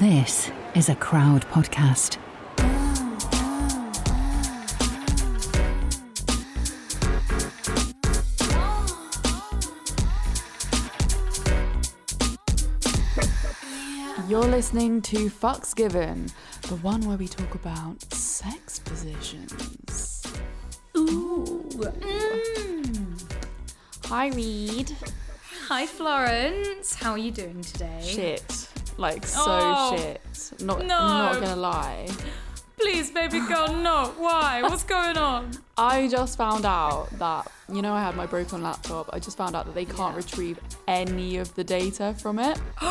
This is a crowd podcast. You're listening to Fucks Given, the one where we talk about sex positions. Ooh. Mm. Hi, Reed. Hi Florence, how are you doing today? Shit. Like, so Oh, shit. Not, no. not gonna lie. Please, baby girl, no. Why? What's going on? I just found out that, you know, I had my broken laptop. I just found out that they can't retrieve any of the data from it.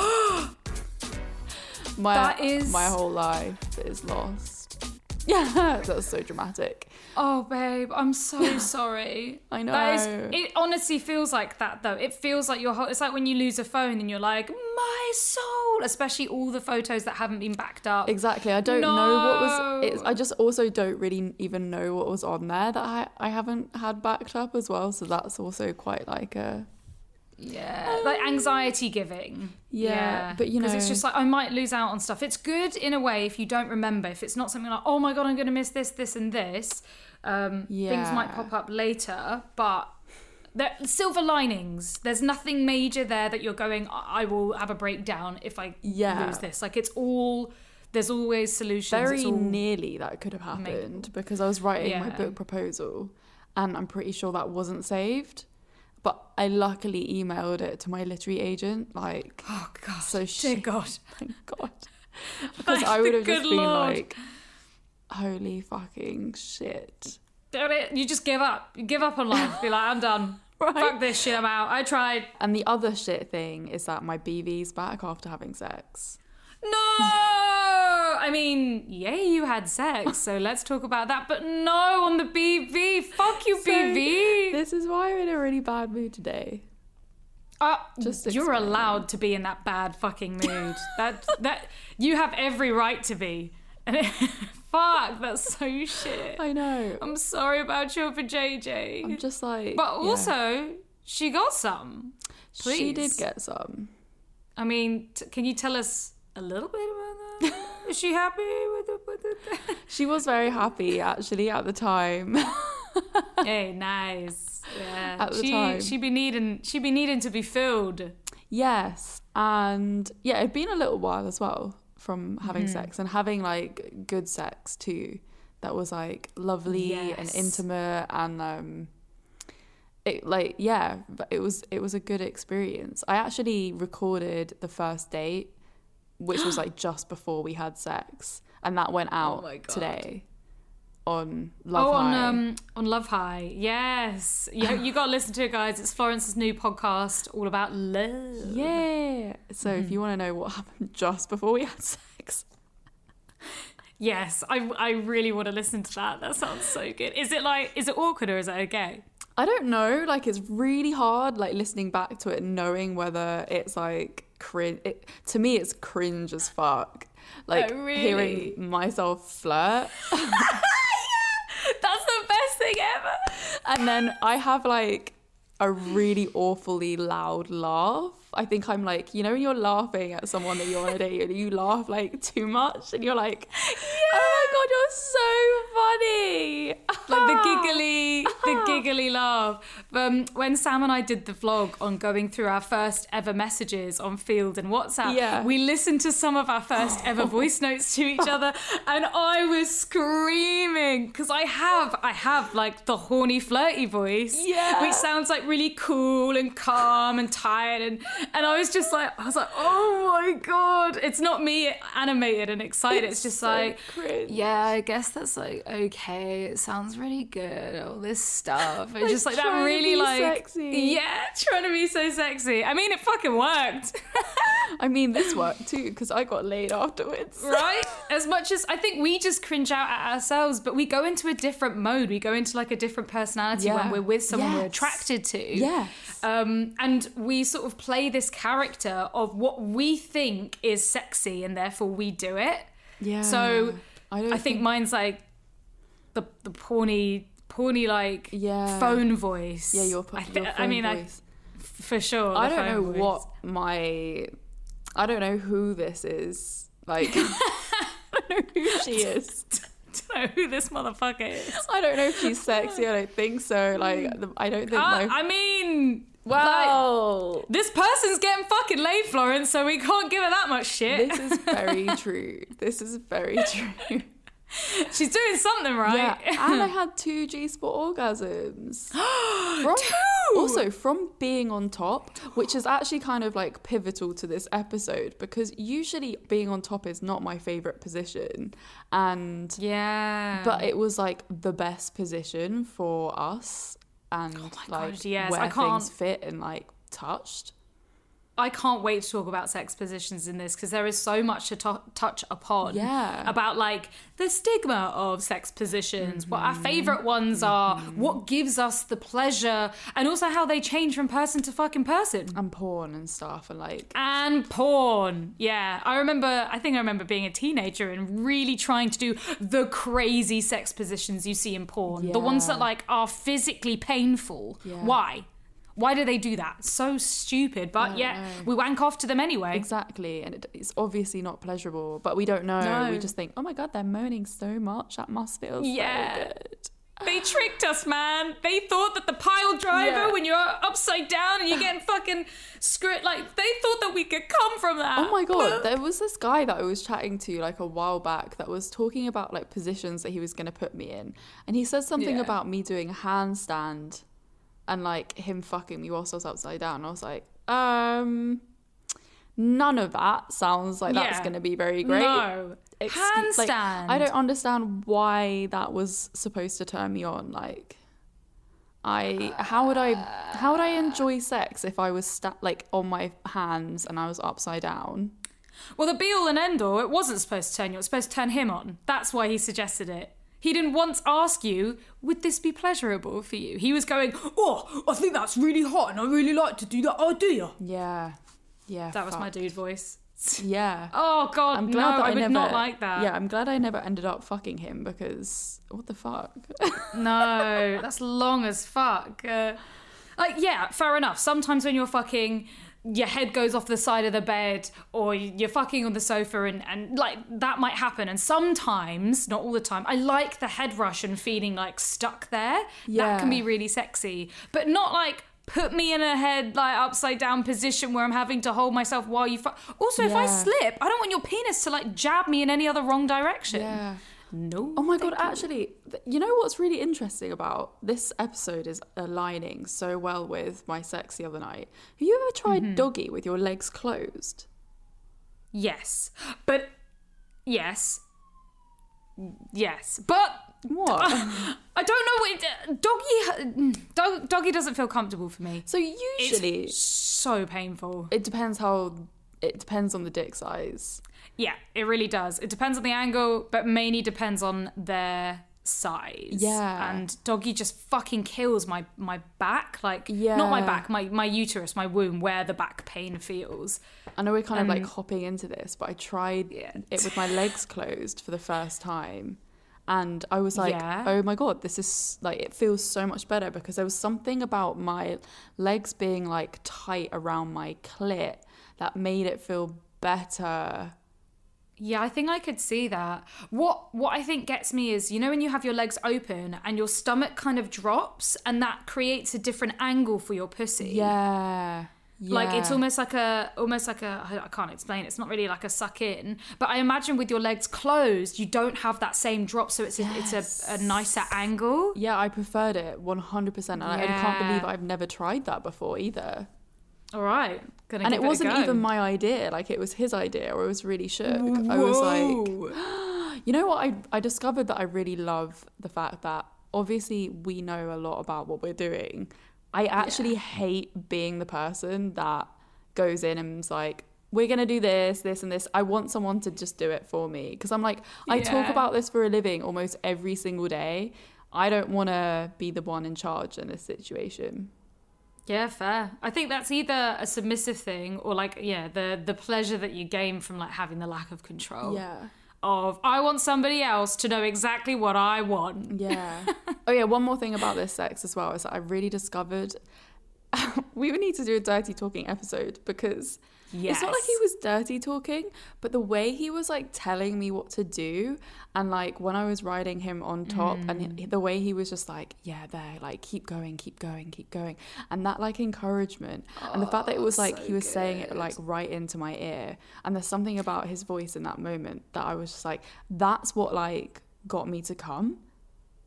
my, That is- My whole life is lost. Yeah, that's so dramatic. Oh, babe, I'm so sorry. I That is, know. it honestly feels like that though. It feels like your whole. It's like when you lose a phone and you're like, my soul. Especially all the photos that haven't been backed up. Exactly. I don't know what was. No. It's, I just also don't really even know what was on there that I, I haven't had backed up as well. So that's also quite like a. Yeah, like anxiety giving. Yeah, but you know, because it's just like I might lose out on stuff. It's good in a way if you don't remember. If it's not something like, oh my god, I'm going to miss this, this, and this. Um, Things might pop up later, but there silver linings. There's nothing major there that you're going. I will have a breakdown if I Yeah. lose this. Like it's all. There's always solutions. Very all- nearly that could have happened because I was writing my book proposal and I'm pretty sure that wasn't saved. But I luckily emailed it to my literary agent. Like, Oh god. so Dear. God. Thank God. Because I would have just been Lord. like, holy fucking shit. Don't it- You just give up. You give up on life. Be like, I'm done. Right. Fuck this shit. I'm out. I tried. And the other shit thing is that my BV's back after having sex. No! I mean, yay, you had sex, so let's talk about that. But no, on the BV. Fuck you, So, BV. This is why I'm in a really bad mood today. Uh, Just you're allowed to be in that bad fucking mood. that that you have every right to be. And it, fuck, that's so shit. I know. I'm sorry about your for JJ. I'm just like. but yeah. also, she got some. she did get some. I mean, t- can you tell us a little bit about that? Is she happy with it? With it? She was very happy actually at the time. hey, nice. Yeah. At the she time. she be needing she be needing to be filled. yes, and yeah, it'd been a little while as well from having Mm-hmm. sex and having like good sex too. That was like lovely and intimate and um it like yeah, but it was it was a good experience. I actually recorded the first date which was like just before we had sex and that went out Oh today on Love oh, High. on um on Love High. Yes. You you got to listen to it guys. It's Florence's new podcast all about love. Yeah. So if Mm-hmm. you want to know what happened just before we had sex, Yes, I I really want to listen to that. That sounds so good. Is it like is it awkward or is it okay? I don't know. Like it's really hard, like listening back to it, and knowing whether it's like cringe. It, to me, it's cringe as fuck. Like Oh, really? hearing myself flirt, That's the best thing ever. and then I have like a really awfully loud laugh. I think I'm like, you know, when you're laughing at someone that you're on a date and you laugh like too much, and you're like, oh my god, you're so funny. like the giggly, the giggly laugh. Um, when Sam and I did the vlog on going through our first ever messages on Feeld and WhatsApp, Yeah. we listened to some of our first ever voice notes to each other, and I was screaming because I have, I have like the horny, flirty voice, Yeah. which sounds like really cool and calm and tired, and and I was just like, I was like, oh my god, it's not me animated and excited. It's, just so like, cringe. yeah, I guess that's like okay. It sounds really good. All this stuff. It's just like that really like sexy. yeah, trying to be so sexy. I mean, it fucking worked, I mean, this worked too because I got laid afterwards. right? As much as I think we just cringe out at ourselves, but we go into a different mode. We go into like a different personality Yeah. when we're with someone we're attracted to. Yes. Um, and we sort of play this character of what we think is sexy, and therefore we do it. Yeah. So I I think mine's like the the porny porny like Yeah. phone voice. Yeah, your, I, your phone I mean, I, voice. for sure. I don't know voice. what my. I don't know who this is Like, I don't know who she is. don't know who this motherfucker is. I don't know if she's sexy. I don't think so. Like, hmm. I don't think I, my. I mean, well, this person's getting fucking laid, Florence, so we can't give her that much shit. this is very true. This is very true. She's doing something right. Yeah, and I had two G spot orgasms. From, Two! Also, from being on top, which is actually kind of like pivotal to this episode because usually being on top is not my favorite position, and yeah. but it was like the best position for us and oh like God, yes, where I can't- things fit and like touched. I can't wait to talk about sex positions in this because there is so much to to- touch upon. Yeah. About like the stigma of sex positions, what our Mm-hmm. favorite ones are, what gives us the pleasure, and also how they change from person to fucking person. And porn and stuff, and like And porn. Yeah. I remember, I think I remember being a teenager and really trying to do the crazy sex positions you see in porn. The ones that like are physically painful. Yeah. Why? Why do they do that? So stupid. But yeah, know. we wank off to them anyway. exactly, and it, it's obviously not pleasurable, but we don't know. No. We just think, oh my god, they're moaning so much. That must feel Yeah. so good. They tricked us, man. They thought that the pile driver, Yeah. when you're upside down and you're getting fucking screwed, like they thought that we could come from that. Oh my god, there was this guy that I was chatting to like a while back that was talking about like positions that he was going to put me in. And he said something Yeah. about me doing a handstand and like him fucking me whilst I was upside down. I was like, um none of that sounds like that's going to be very great. No. Excuse- like, Handstand. I don't understand why that was supposed to turn me on like I how would I how would I enjoy sex if I was sta- like on my hands and I was upside down? Well, the be all and end all, it wasn't supposed to turn you, it was supposed to turn him on. That's why he suggested it. He didn't once ask you, would this be pleasurable for you? He was going, oh, I think that's really hot and I really like to do that Oh, do idea. Yeah. Yeah. That was my dude voice. Yeah. Oh, God, I'm no, glad that I I, would never not like that. Yeah, I'm glad I never ended up fucking him because what the fuck? No, that's long as fuck. Uh, like, yeah, fair enough. Sometimes when you're fucking, your head goes off the side of the bed, or you're fucking on the sofa, and, and like that might happen. And sometimes, not all the time, I like the head rush and feeling like stuck there. yeah. That can be really sexy, but not like. Put me in a head like upside down position where I'm having to hold myself while you. Fu- also, if I slip, I don't want your penis to like jab me in any other wrong direction. yeah. No. Oh my god, actually, you know what's really interesting about this episode is aligning so well with my sex the other night. Have you ever tried Mm-hmm. doggy with your legs closed? Yes. But yes. Yes. But What? I don't know what doggy dog, doggy doesn't feel comfortable for me. so usually It's so painful. it depends how it depends on the dick size. Yeah, it really does. It depends on the angle, but mainly depends on their size. Yeah. And doggy just fucking kills my my back, like not my back, my my uterus, my womb, where the back pain feels. I know we're kind of like um, hopping into this, but I tried Yeah. it with my legs closed for the first time. And I was like, Yeah. oh my God, this is like, it feels so much better because there was something about my legs being like tight around my clit that made it feel better. Yeah, I think I could see that. What what I think gets me is, you know when you have your legs open and your stomach kind of drops and that creates a different angle for your pussy. Yeah. Like it's almost like a almost like a. I can't explain. It's not really like a suck in, but I imagine with your legs closed, you don't have that same drop, so it's a, it's a, a nicer angle. Yeah, I preferred it 100%. And I, I can't believe I've never tried that before either. All right, gonna And it wasn't go. even my idea. Like, it was his idea, or I was really shook. I was like, Whoa. You know what? I, I discovered that I really love the fact that obviously we know a lot about what we're doing. I actually hate being the person that goes in and is like, we're going to do this, this, and this. I want someone to just do it for me. Because I'm like, I talk about this for a living almost every single day. I don't want to be the one in charge in this situation. Yeah, fair. I think that's either a submissive thing or like yeah, the the pleasure that you gain from like having the lack of control. Yeah. Of I want somebody else to know exactly what I want. Yeah. oh yeah, one more thing about this sex as well is that I really discovered we would need to do a dirty talking episode because It's not like he was dirty talking, but the way he was like telling me what to do, and like when I was riding him on top, Mm. and he- the way he was just like, yeah, there, like keep going, keep going, keep going, and that like encouragement, and the fact that it was like he was saying it like right into my ear, and there's something about his voice in that moment that I was just like, that's what like got me to come.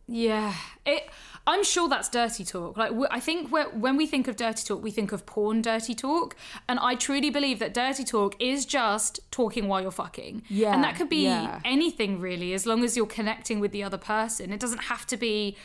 Yeah, it. I'm sure that's dirty talk. Like I think when we think of dirty talk, we think of porn dirty talk, and I truly believe that dirty talk is just talking while you're fucking. Yeah, and that could be yeah. anything really, as long as you're connecting with the other person. It doesn't have to be.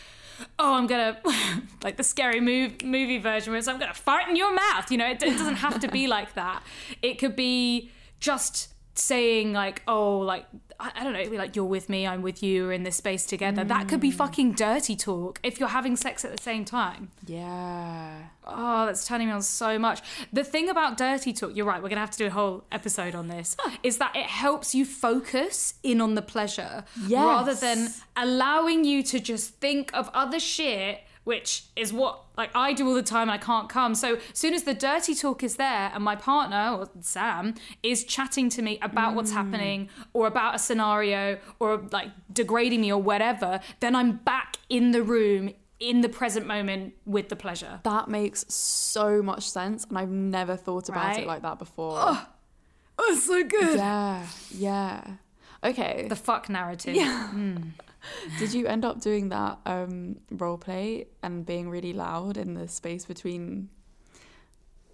Oh, I'm gonna like the scary move, movie version where it's I'm gonna fart in your mouth. You know, it, it doesn't have to be like that. It could be just saying like, oh, like I, don't know, be like you're with me, I'm with you, we're in this space together. That could be mm. fucking dirty talk if you're having sex at the same time. Yeah. Oh, that's turning me on so much. The thing about dirty talk, you're right, we're gonna have to do a whole episode on this, is that it helps you focus in on the pleasure rather than allowing you to just think of other shit, which is what like I do all the time and I can't come. So as soon as the dirty talk is there and my partner or Sam is chatting to me about what's mm. happening or about a scenario or like degrading me or whatever, then I'm back in the room in the present moment with the pleasure. That makes so much sense, and I've never thought about Right? it like that before. Oh, oh so good. Yeah, yeah. Okay. The fuck narrative. Hmm. Did you end up doing that um, role play and being really loud in the space between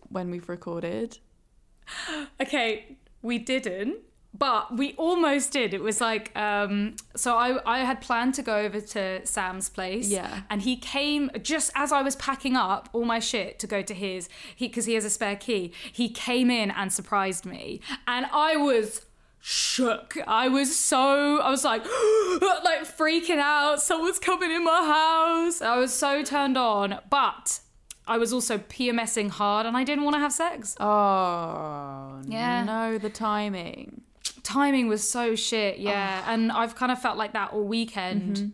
when we've recorded? Okay, we didn't, but we almost did. It was like, um, so I, I had planned to go over to Sam's place. Yeah. And he came just as I was packing up all my shit to go to his, he because he has a spare key. He came in and surprised me, and I was shook. I was so I was like like freaking out. Someone's coming in my house. I was so turned on, but I was also PMSing hard and I didn't want to have sex. Oh, Yeah. no, the timing. timing was so shit yeah oh. and i've kind of felt like that all weekend mm-hmm.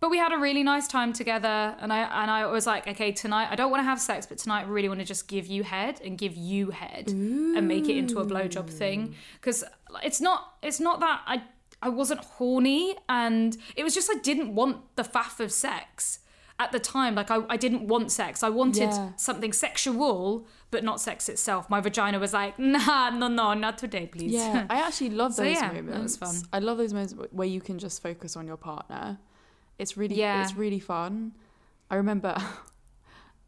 but we had a really nice time together and i and i was like okay tonight i don't want to have sex but tonight i really want to just give you head and give you head and make it into a blowjob thing because it's not it's not that i i wasn't horny and it was just i didn't want the faff of sex at the time like i, I didn't want sex i wanted Yeah. something sexual but not sex itself my vagina was like nah no no not today please Yeah, I actually love So, those yeah, that moments. was fun. I love those moments where you can just focus on your partner. It's really, Yeah. it's really fun. I remember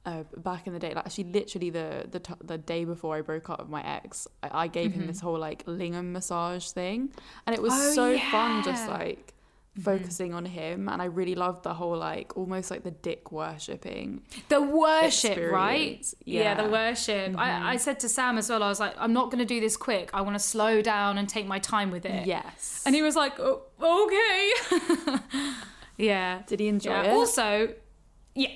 uh, back in the day, like actually, literally the the t- the day before I broke up with my ex, I, I gave him this whole like lingam massage thing, and it was Mm-hmm. Oh, so fun, just yeah. Mm-hmm. like focusing on him, and I really loved the whole like almost like the dick worshipping. The worship, right? Experience, Yeah, the yeah. worship. I, I said to Sam as well, I was like, I'm not going to do this quick. I want to slow down and take my time with it. Yes. And he was like, oh, okay. yeah. did he enjoy yeah. it? Also, yeah.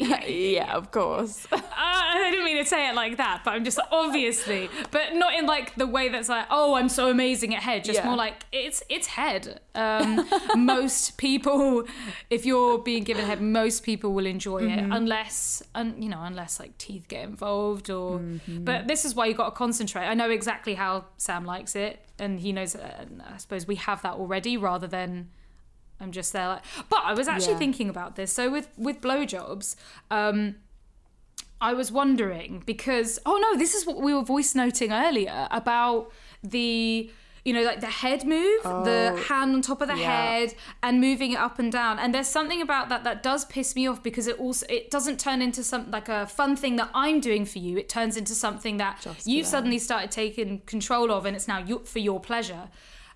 yeah, of course. Uh, I didn't mean to say it like that, but I'm just obviously, but not in like the way that's like, oh, I'm so amazing at head. Just Yeah. more like it's it's head. Um, most people, if you're being given head, most people will enjoy it, unless, un, you know, unless like teeth get involved or. But this is why you got to concentrate. I know exactly how Sam likes it, and he knows. Uh, I suppose we have that already, rather than. I'm just there like, but I was actually Yeah. thinking about this. So with with blowjobs, um, I was wondering because oh no, this is what we were voice noting earlier about the you know like the head move, the hand on top of the Oh, yeah. head and moving it up and down. And there's something about that that does piss me off because it also it doesn't turn into something like a fun thing that I'm doing for you. It turns into something that Just you've suddenly started taking control of and it's now your, for your pleasure.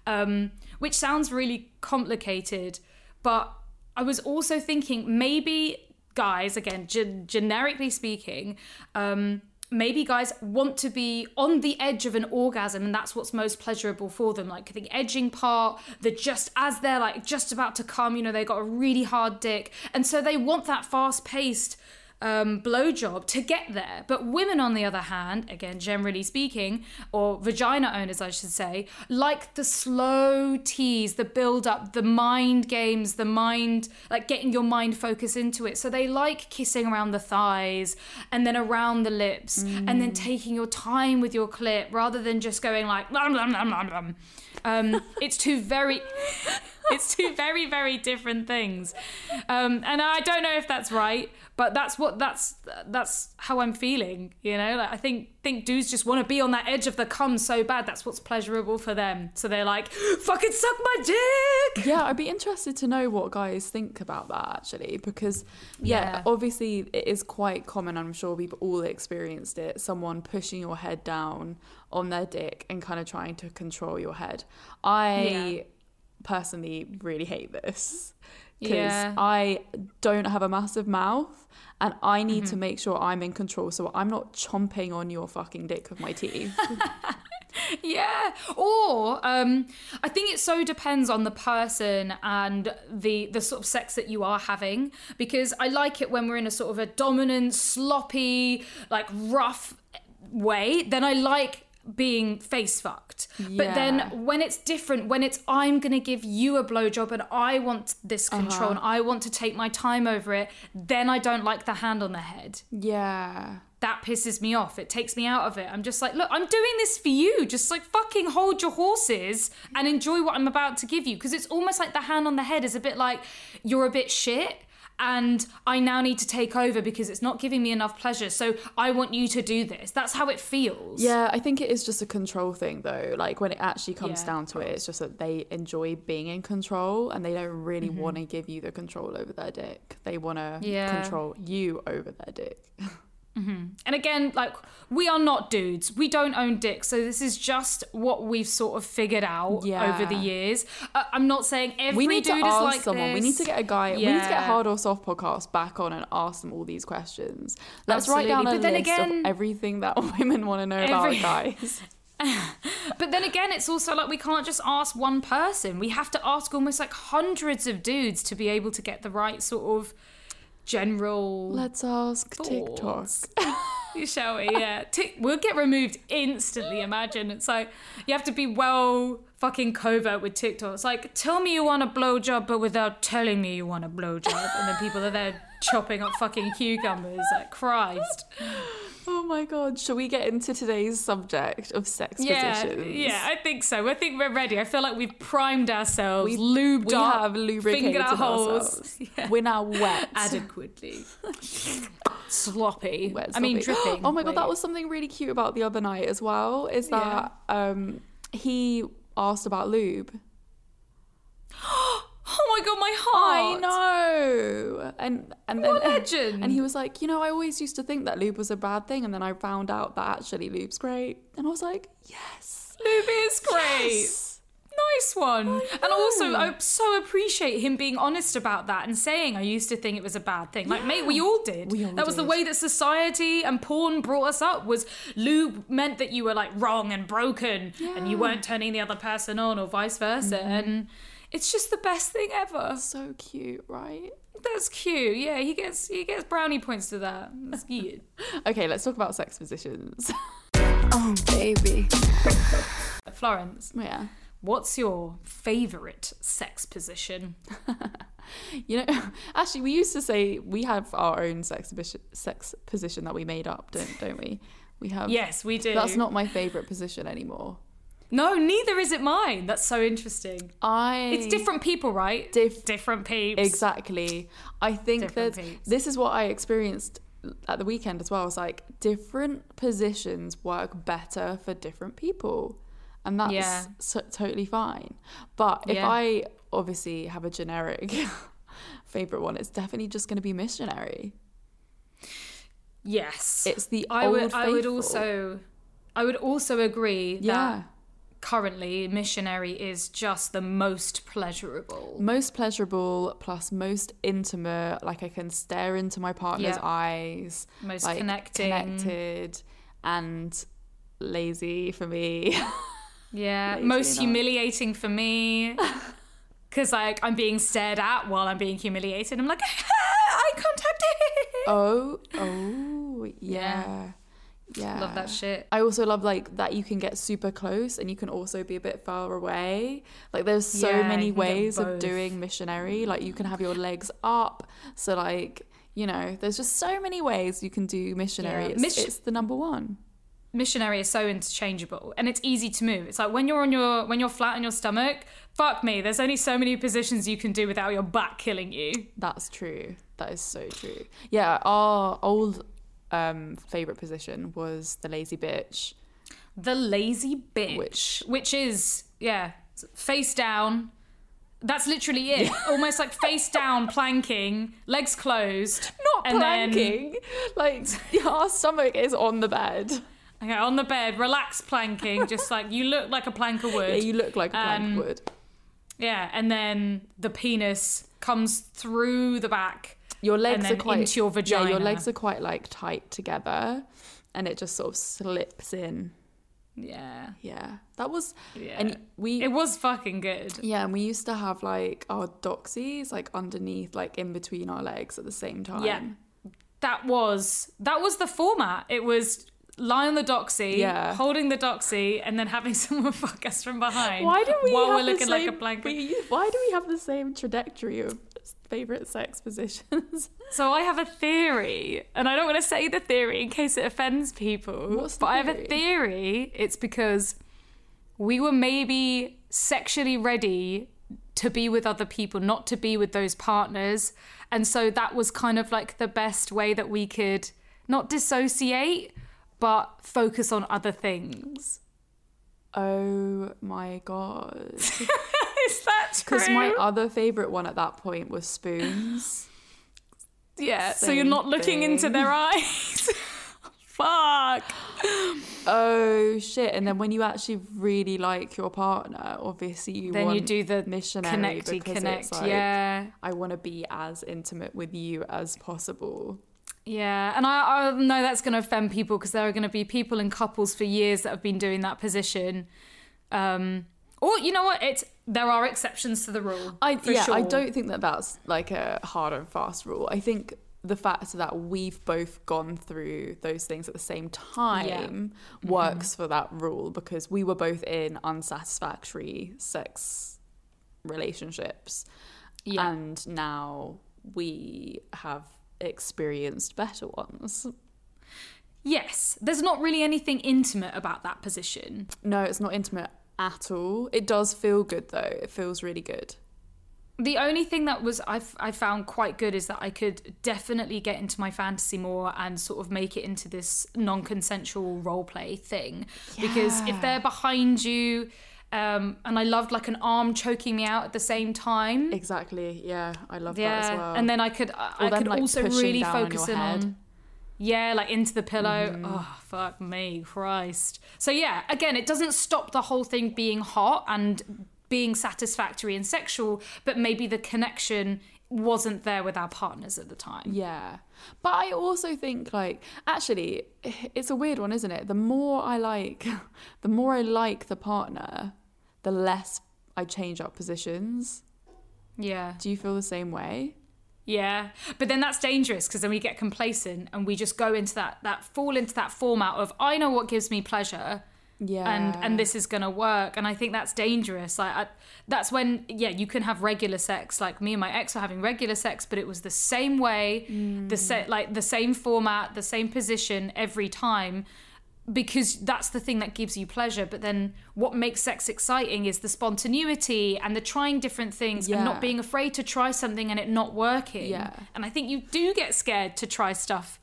Um, which sounds really complicated, but I was also thinking maybe guys, again, ge- generically speaking, um, maybe guys want to be on the edge of an orgasm and that's what's most pleasurable for them. Like the edging part, the just as they're like just about to come, you know, they got a really hard dick. And so they want that fast paced um, blowjob to get there. But women, on the other hand, again, generally speaking, or vagina owners, I should say, like the slow tease, the build up, the mind games, the mind, like getting your mind focus into it. So they like kissing around the thighs and then around the lips and then taking your time with your clit rather than just going like, "Nom, nom, nom, nom, nom." Um, it's two very. it's two very very different things um, and i don't know if that's right but that's what that's that's how i'm feeling you know like i think think dudes just want to be on that edge of the cum so bad that's what's pleasurable for them so they're like fucking suck my dick yeah, I'd be interested to know what guys think about that actually, because yeah, Yeah. obviously it is quite common. I'm sure we've all experienced it. Someone pushing your head down on their dick and kind of trying to control your head. I Yeah. personally really hate this because Yeah. I don't have a massive mouth. And I need Mm-hmm. to make sure I'm in control, so I'm not chomping on your fucking dick with my teeth. Yeah. Or um, I think it so depends on the person and the the sort of sex that you are having because I like it when we're in a sort of a dominant, sloppy, like rough way. Then I like being face fucked. But then when it's different, when it's I'm gonna give you a blowjob and I want this uh-huh. control and I want to take my time over it, then I don't like the hand on the head yeah. that pisses me off. It takes me out of it. I'm just like, look, I'm doing this for you. Just like fucking hold your horses and enjoy what I'm about to give you. Because it's almost like the hand on the head is a bit like, you're a bit shit. And I now need to take over because it's not giving me enough pleasure. So I want you to do this. That's how it feels. Yeah, I think it is just a control thing though. Like when it actually comes Yeah, down to it, it's just that they enjoy being in control and they don't really Mm-hmm. want to give you the control over their dick. They want to Yeah. control you over their dick. And again, like, we are not dudes. We don't own dicks. So this is just what we've sort of figured out Yeah. over the years. Uh, I'm not saying every we need to ask is like someone. We need to get a guy. We need to get Yeah. Hard or Soft podcast back on and ask them all these questions. Let's write down a Absolutely. But then list again- of everything that women want to know about guys. But then again, it's also like we can't just ask one person. We have to ask almost like hundreds of dudes to be able to get the right sort of general. Let's ask Thoughts. TikTok. Shall we? Yeah. Tick we'll get removed instantly. Imagine. It's like you have to be well fucking covert with TikTok. It's like, tell me you want a blowjob, but without telling me you want a blowjob. And then people are there chopping up fucking cucumbers. Like, Christ. Oh my god! Shall we get into today's subject of sex Yeah, positions? yeah, I think so. I think we're ready. I feel like we've primed ourselves, We- lubed we up, have lubricated our holes. Yeah. We're now wet. adequately. Sloppy. Wet I mean, dripping. Oh my god, that was something really cute about the other night as well. Is Yeah. that um he asked about lube. Oh my god, my heart. I know. And and then What legend. and he was like, you know, I always used to think that lube was a bad thing, and then I found out that actually lube's great, and I was like, yes, Lube is great. yes. Nice one. And also, I so appreciate him being honest about that and saying, I used to think it was a bad thing. Like, mate, we all did. We all that was the way that society and porn brought us up was lube meant that you were like wrong and broken and you weren't turning the other person on or vice versa. Mm-hmm. And it's just the best thing ever. So cute, right? That's cute. Yeah, he gets he gets brownie points to that. That's cute. Okay, let's talk about sex positions. Oh, baby. Florence, yeah. what's your favorite sex position? You know, actually, we used to say we have our own sex position, sex position that we made up, don't don't we? We have. Yes, we do. That's not my favorite position anymore. No, neither is it mine. That's so interesting. I. It's different people, right? Diff- different peeps. Exactly. I think Different that peeps. this is what I experienced at the weekend as well. It's like different positions work better for different people. And that's Yeah. so, totally fine. But if Yeah. I obviously have a generic favorite one, it's definitely just going to be missionary. Yes. It's the I old would I would also I would also agree Yeah. that currently missionary is just the most pleasurable. most pleasurable plus most intimate like i can stare into my partner's Yeah. eyes Most like, connecting. connected and lazy for me Yeah. Lazy most enough. humiliating for me. Cause like I'm being stared at while I'm being humiliated. I'm like eye contact. Oh, oh, yeah. Yeah. Love that shit. I also love like that you can get super close and you can also be a bit far away. Like there's so Yeah, many you can get ways of doing missionary. Like you can have your legs up. So like, you know, there's just so many ways you can do missionary. Yeah. It's, Mission- it's the number one. missionary is so interchangeable and it's easy to move. It's like when you're on your when you're flat on your stomach, fuck me, there's only so many positions you can do without your back killing you. That's true. That is so true. Yeah, our old um favorite position was the lazy bitch. The lazy bitch, Which- which, is yeah, face down. That's literally it. Almost like face down planking, legs closed. Not and then- planking. Like our stomach is on the bed. Okay, on the bed, relax planking, just like you look like a plank of wood. Yeah, you look like a plank Um, of wood. Yeah, and then the penis comes through the back. Your legs are quite into your vagina. Yeah, your legs are quite like tight together, and it just sort of slips in. Yeah. Yeah, that was. Yeah. And we. It was fucking good. yeah, and we used to have like our doxies like underneath, like in between our legs at the same time. Yeah. That was that was the format. It was lie on the doxy, Yeah. holding the doxy, and then having someone fuck us from behind. Why do we while have we're looking the like same, a blanket? we- why do we have the same trajectory of favorite sex positions? So I have a theory, and I don't want to say the theory in case it offends people. What's the but I have a theory? theory. It's because we were maybe sexually ready to be with other people, not to be with those partners. And so that was kind of like the best way that we could not dissociate, but focus on other things. oh my god! Is that true? Because my other favorite one at that point was spoons. yeah, so you're not looking into their eyes. Fuck. Oh shit! And then when you actually really like your partner, obviously you Then want you do the missionary connecty because connect. Like, yeah. I want to be as intimate with you as possible. Yeah, and I, I know that's going to offend people because there are going to be people and couples for years that have been doing that position. Um, or you know what? It's there are exceptions to the rule. I for yeah, I don't think that that's like a hard and fast rule. I think the fact that we've both gone through those things at the same time Mm-hmm. works for that rule because we were both in unsatisfactory sex relationships Yeah. and now we have experienced better ones. Yes, there's not really anything intimate about that position. No, it's not intimate at all. It does feel good though. It feels really good. The only thing that was I, I found quite good is that I could definitely get into my fantasy more and sort of make it into this non-consensual role play thing because if they're behind you um, and I loved like an arm choking me out at the same time Exactly. Yeah, I love yeah that as well. and then I could I, I could like, also really on focus in head. on yeah like into the pillow Mm-hmm. oh fuck me Christ so yeah again it doesn't stop the whole thing being hot and being satisfactory and sexual but maybe the connection wasn't there with our partners at the time Yeah. But I also think like actually it's a weird one, isn't it? The more I like the more I like the partner, the less I change up positions. yeah Do you feel the same way? Yeah, but then that's dangerous because then we get complacent and we just go into that that fall into that format of I know what gives me pleasure Yeah. and and this is gonna work and I think that's dangerous. Like I, that's when yeah you can have regular sex like me and my ex were having regular sex, but it was the same way, the mm. set like the same format, the same position every time. Because that's the thing that gives you pleasure. But then what makes sex exciting is the spontaneity and the trying different things and not being afraid to try something and it not working. Yeah. And I think you do get scared to try stuff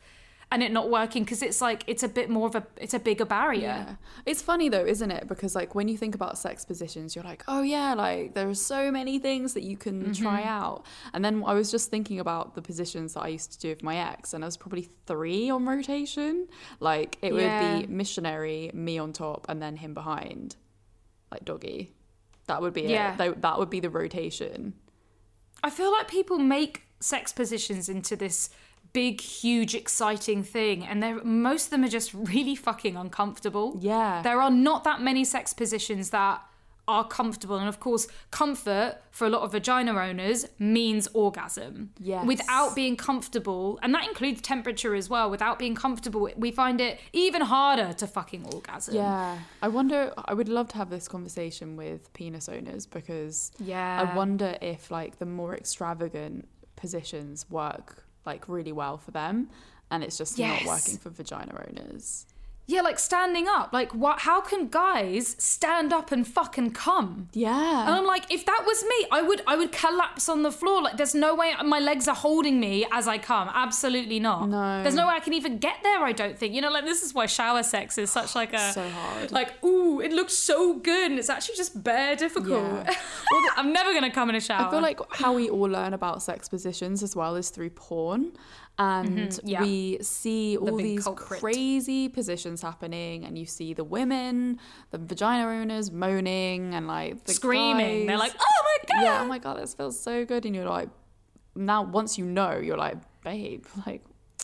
and it not working because it's like it's a bit more of a it's a bigger barrier. Yeah. It's funny though, isn't it? Because like when you think about sex positions, you're like, oh yeah, like there are so many things that you can Mm-hmm. try out. And then I was just thinking about the positions that I used to do with my ex, and there was probably three on rotation. Like it Yeah. would be missionary, me on top, and then him behind, like doggy. That would be Yeah. it. That would be the rotation. I feel like people make sex positions into this big, huge, exciting thing, and they're most of them are just really fucking uncomfortable. Yeah. There are not that many sex positions that are comfortable. And of course, comfort for a lot of vagina owners means orgasm. Yes. Without being comfortable, and that includes temperature as well, without being comfortable, we find it even harder to fucking orgasm. Yeah. I wonder, I would love to have this conversation with penis owners because Yeah. I wonder if like the more extravagant positions work like really well for them and it's just Yes. not working for vagina owners. Yeah, like standing up. Like, what? How can guys stand up and fucking come? Yeah. And I'm like, if that was me, I would I would collapse on the floor. Like there's no way my legs are holding me as I come. Absolutely not. No. There's no way I can even get there, I don't think. You know, like this is why shower sex is such like a So hard. Like, ooh, it looks so good and it's actually just bare difficult. Yeah. I'm never gonna come in a shower. I feel like how we all learn about sex positions as well is through porn. And Mm-hmm. yeah. we see all big these culprit. crazy positions happening, and you see the women, the vagina owners moaning and like the screaming. They're like, oh my god. yeah, oh my god, this feels so good. And you're like, now once you know, you're like, babe, like,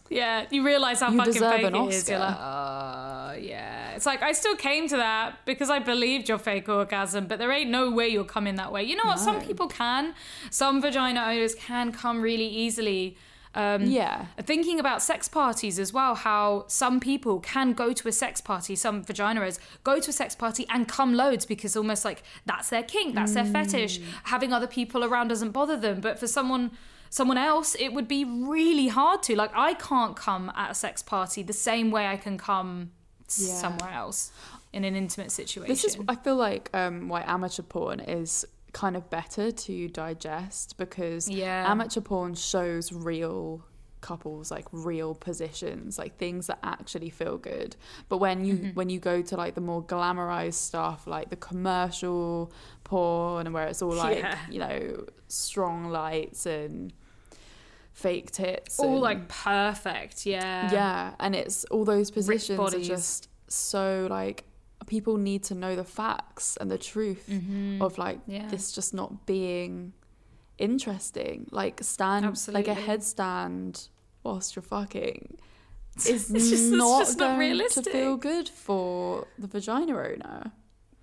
Yeah, you realize how You fucking fake it is. You're like, uh, yeah. It's like I still came to that because I believed your fake orgasm, but there ain't no way you're coming that way. You know what? Some people can. Some vagina owners can come really easily. Um, yeah, Thinking about sex parties as well, how some people can go to a sex party, some vaginas go to a sex party and come loads because almost like that's their kink, that's their fetish. Having other people around doesn't bother them. But for someone someone else, it would be really hard to. Like I can't come at a sex party the same way I can come Yeah. somewhere else in an intimate situation. this is. I feel like um, why amateur porn is kind of better to digest because Yeah. amateur porn shows real couples like real positions like things that actually feel good but when you Mm-hmm. when you go to like the more glamorized stuff like the commercial porn and where it's all like Yeah. you know strong lights and fake tits all and- like perfect, yeah. yeah and it's all those positions are just so like people need to know the facts and the truth of like Mm-hmm. Yeah. this just not being interesting like stand like a headstand whilst you're fucking is It's just- it's not just not going realistic. to feel good for the vagina owner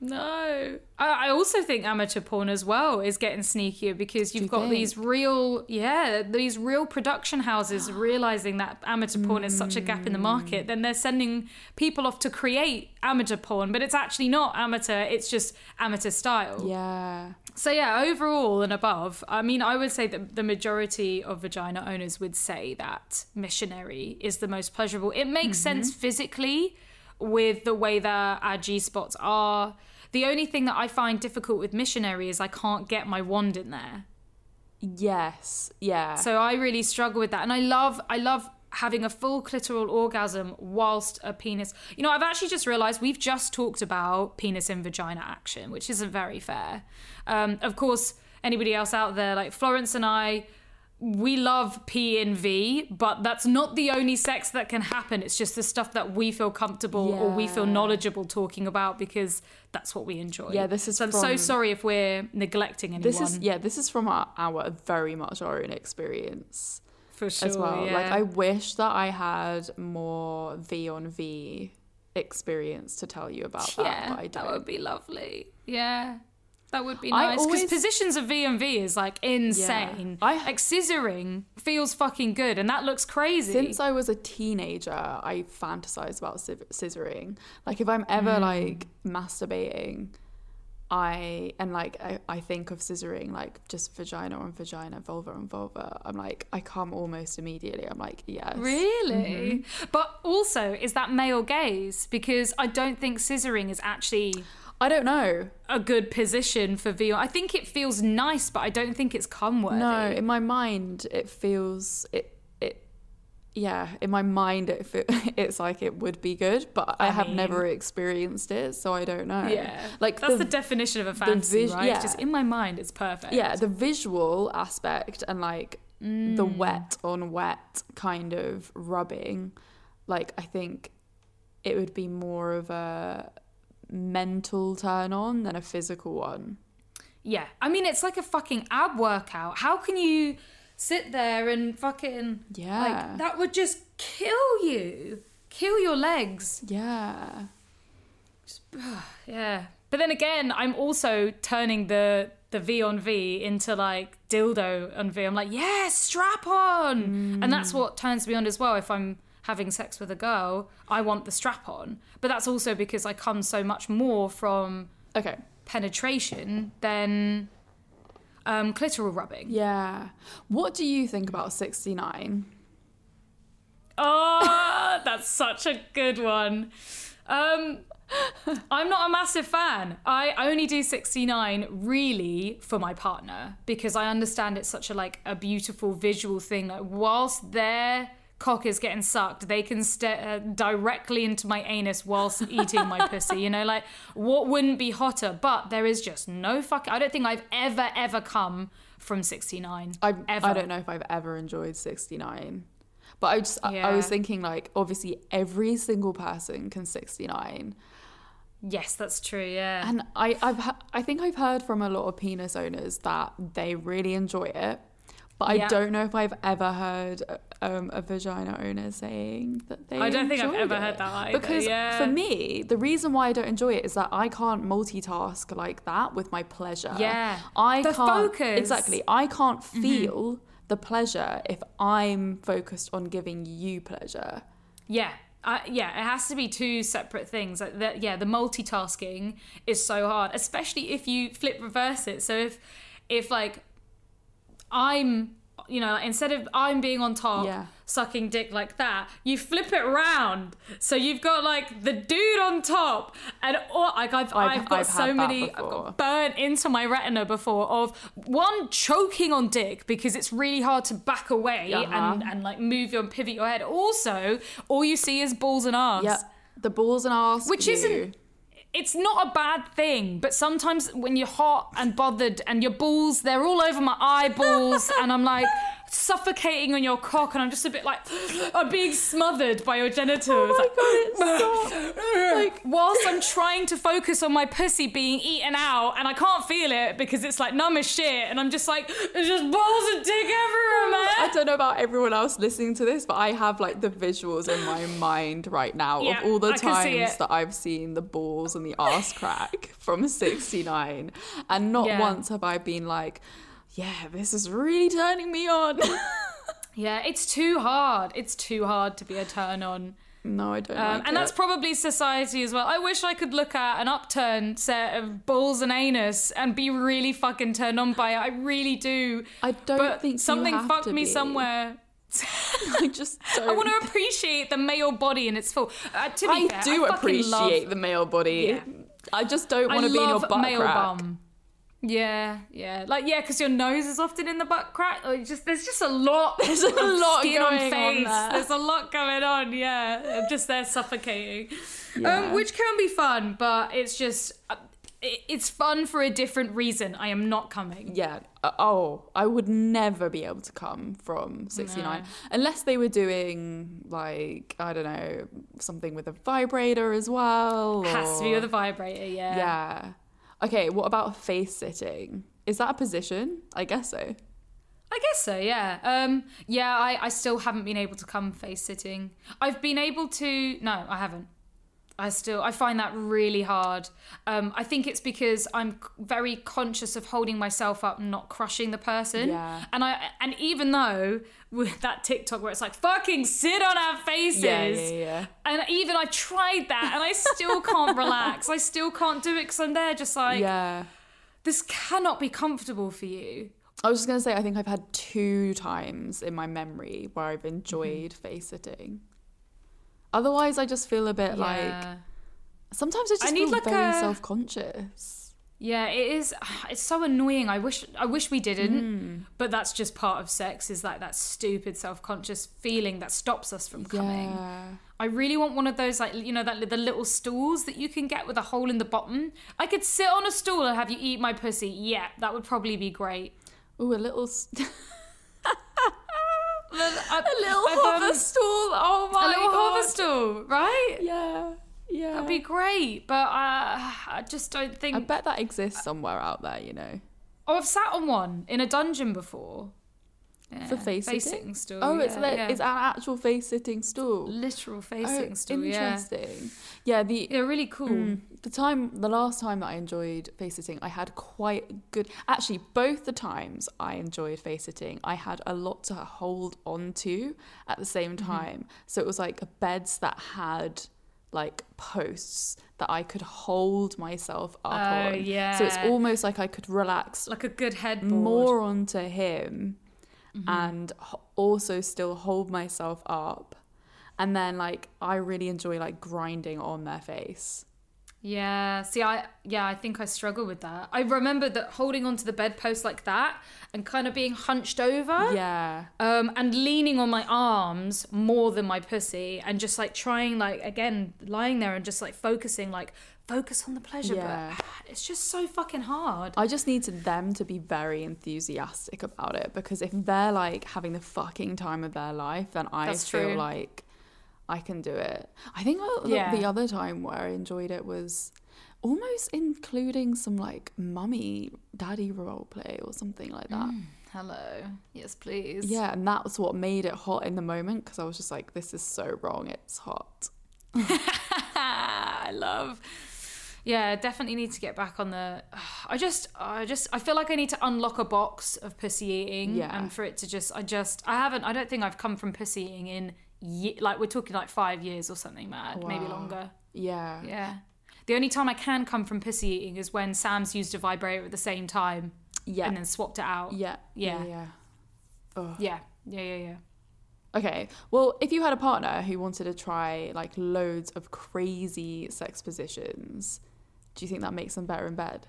No. I, I also think amateur porn as well is getting sneakier because you've you got these real, yeah, these real production houses realizing that amateur porn is such a gap in the market. Then they're sending people off to create amateur porn, but it's actually not amateur, it's just amateur style. yeah So yeah, overall and above, I mean, I would say that the majority of vagina owners would say that missionary is the most pleasurable. It makes sense physically with the way that our G spots are. The only thing that I find difficult with missionary is I can't get my wand in there. yes yeah So I really struggle with that. And I love I love having a full clitoral orgasm whilst a penis. You know, I've actually just realized we've just talked about penis and vagina action, which isn't very fair. Um, of course, anybody else out there, like Florence and I, we love P and V, but that's not the only sex that can happen. It's just the stuff that we feel comfortable or we feel knowledgeable talking about because that's what we enjoy. Yeah, this is So I'm so sorry if we're neglecting anyone. this is yeah this is from our, our very much our own experience for sure. as well. yeah. Like I wish that I had more V on V experience to tell you about that, yeah, but I that would be lovely. Yeah, that would be nice because always- positions of V and V is like insane. I- like scissoring feels fucking good, and that looks crazy. Since I was a teenager, I fantasize about scissoring. Like if I'm ever Mm. like masturbating, I and like I, I think of scissoring like just vagina on vagina, vulva on vulva. I'm like I come almost immediately. I'm like yes, Really? But also, is that male gaze? Because I don't think scissoring is actually I don't know. a good position for V. I think it feels nice, but I don't think it's cum worthy. No, in my mind, it feels it. It, yeah, in my mind, it fe- it's like it would be good, but I, I have mean- never experienced it, so I don't know. yeah, like that's the, the, definition of a fantasy, vis- right? yeah. Just in my mind, it's perfect. yeah, the visual aspect and like the Mm. wet on wet kind of rubbing, like I think it would be more of a mental turn on than a physical one. Yeah, I mean it's like a fucking ab workout. How can you sit there and fucking Yeah. like that would just kill you, kill your legs. Yeah. Yeah, But then again, I'm also turning the the V on V into like dildo on V. I'm like, yes, strap on, and that's mm. what turns me on as well. If I'm having sex with a girl, I want the strap on. But that's also because I come so much more from Okay. penetration than um, clitoral rubbing. Yeah. What do you think about 69? Oh, that's such a good one. Um, I'm not a massive fan. I only do 69 really for my partner because I understand it's such a like a beautiful visual thing. Like whilst their cock is getting sucked, they can stare uh, directly into my anus whilst eating my pussy. You know, like what wouldn't be hotter? But there is just no fuck. I don't think I've ever ever come from 69. I, ever. I don't know if I've ever enjoyed 69. But I just, I, I was thinking, like, obviously every single person can 69. Yes, that's true. Yeah. And I, I've, I think I've heard from a lot of penis owners that they really enjoy it. But I don't know if I've ever heard um, a vagina owner saying that they. I don't think I've ever it. heard that either, Because yeah. for me, the reason why I don't enjoy it is that I can't multitask like that with my pleasure. Yeah. I The can't focus. Mm-hmm. exactly. I can't feel the pleasure if I'm focused on giving you pleasure. Yeah. Uh, yeah, it has to be two separate things. Like the, yeah, the multitasking is so hard, especially if you flip reverse it. So if if like I'm, you know, instead of I'm being on top, Yeah. sucking dick like that, you flip it round. So you've got like the dude on top, and all, like I've, I've- I've, got I've so many, I've got burnt into my retina before of one choking on dick because it's really hard to back away Uh-huh. and and like move your pivot your head. Also, all you see is balls and arse. Yeah. The balls and ass. Which you. isn't it's not a bad thing, but sometimes when you're hot and bothered and your balls, they're all over my eyeballs, and I'm like suffocating on your cock, and I'm just a bit like, I'm being smothered by your genitals. Oh my god, it's like whilst I'm trying to focus on my pussy being eaten out and I can't feel it because it's like numb as shit and I'm just like there's just balls and dick everywhere man I don't know about everyone else listening to this, but I have like the visuals in my mind right now Yeah, of all the I times that I've seen the balls and the ass crack from 69. And not Yeah. once have I been like, yeah, this is really turning me on. yeah it's too hard it's too hard to be a turn on no, I don't. Um, like and that's probably society as well. I wish I could look at an upturned set of balls and anus and be really fucking turned on by it. I really do. I don't but think you something fucked me be. somewhere. I just don't. I want to appreciate the male body in its full. Uh, to be I fair, do I appreciate love, the male body. Yeah. I just don't want to be in your butt male crack. bum. Yeah, yeah, like yeah, because your nose is often in the butt crack. Like just there's just a lot. There's a lot skin on going on face. there. There's a lot going on. Yeah, I'm just there suffocating, Yeah. um, which can be fun, but it's just uh, it's fun for a different reason. I am not coming. Yeah. Uh, oh, I would never be able to come from 69 unless they were doing like I don't know something with a vibrator as well. Has to be or- with a vibrator. Yeah. Yeah. Okay. What about face sitting? Is that a position? I guess so. I guess so, yeah. Um, yeah, I, I still haven't been able to come face sitting. I've been able to. No, I haven't. I still I find that really hard. Um, I think it's because I'm very conscious of holding myself up and not crushing the person. Yeah. And I and even though with that TikTok where it's like fucking sit on our faces. Yeah, yeah, yeah. And even I tried that and I still can't relax. I still can't do it because I'm there just like yeah. this cannot be comfortable for you. I was just gonna say I think I've had two times in my memory where I've Mm-hmm. enjoyed face sitting. Otherwise, I just feel a bit like sometimes I just I need feel like very a- self conscious. Yeah, it is. It's so annoying. I wish I wish we didn't, Hmm. but that's just part of sex. Is like that stupid self-conscious feeling that stops us from coming. Yeah. I really want one of those like you know that the little stools that you can get with a hole in the bottom. I could sit on a stool and have you eat my pussy. Yeah, that would probably be great. Ooh, a little, st- A, a little I've, um, hover stool. Oh my god, a little god. hover stool, right? Yeah, yeah. That'd be great, but uh, I just don't think. I bet that exists somewhere out there. You know. Oh, I've sat on one in a dungeon before. For Yeah, face face sitting? stool. Oh, it's like yeah. it's an actual face sitting stool. literal face Oh, sitting stool. Interesting. Yeah, the yeah, really cool. Mm. The time, the last time that I enjoyed face sitting, I had quite good. Actually, both the times I enjoyed face sitting, I had a lot to hold on to at the same Mm-hmm. time. So it was like beds that had like posts that I could hold myself up Oh, on. yeah. So it's almost like I could relax Like a good headboard. more onto him Mm-hmm. and also still hold myself up. And then like I really enjoy like grinding on their face. Yeah. See, I yeah, I think I struggle with that. I remember that holding onto the bedpost like that and kind of being hunched over. Yeah. Um, and leaning on my arms more than my pussy, and just like trying, like again, lying there and just like focusing, like focus on the pleasure. Yeah. But it's just so fucking hard. I just need to them to be very enthusiastic about it because if they're like having the fucking time of their life, then I That's feel true. like I can do it. I think the, Yeah. the other time where I enjoyed it was almost including some like mummy daddy role play or something like that. Mm, hello. Yes, please. Yeah, and that's what made it hot in the moment because I was just like, this is so wrong, it's hot. I love. Yeah, definitely need to get back on the. I just, I just, I feel like I need to unlock a box of pussy eating, Yeah. and for it to just, I just, I haven't, I don't think I've come from pussy eating in, ye- like we're talking like five years or something mad, maybe longer. Yeah. Yeah. The only time I can come from pussy eating is when Sam's used a vibrator at the same time Yeah. and then swapped it out. yeah. Yeah. Yeah. Yeah. Ugh. Yeah, yeah, yeah, yeah. Okay. Well, if you had a partner who wanted to try like loads of crazy sex positions, do you think that makes them better in bed?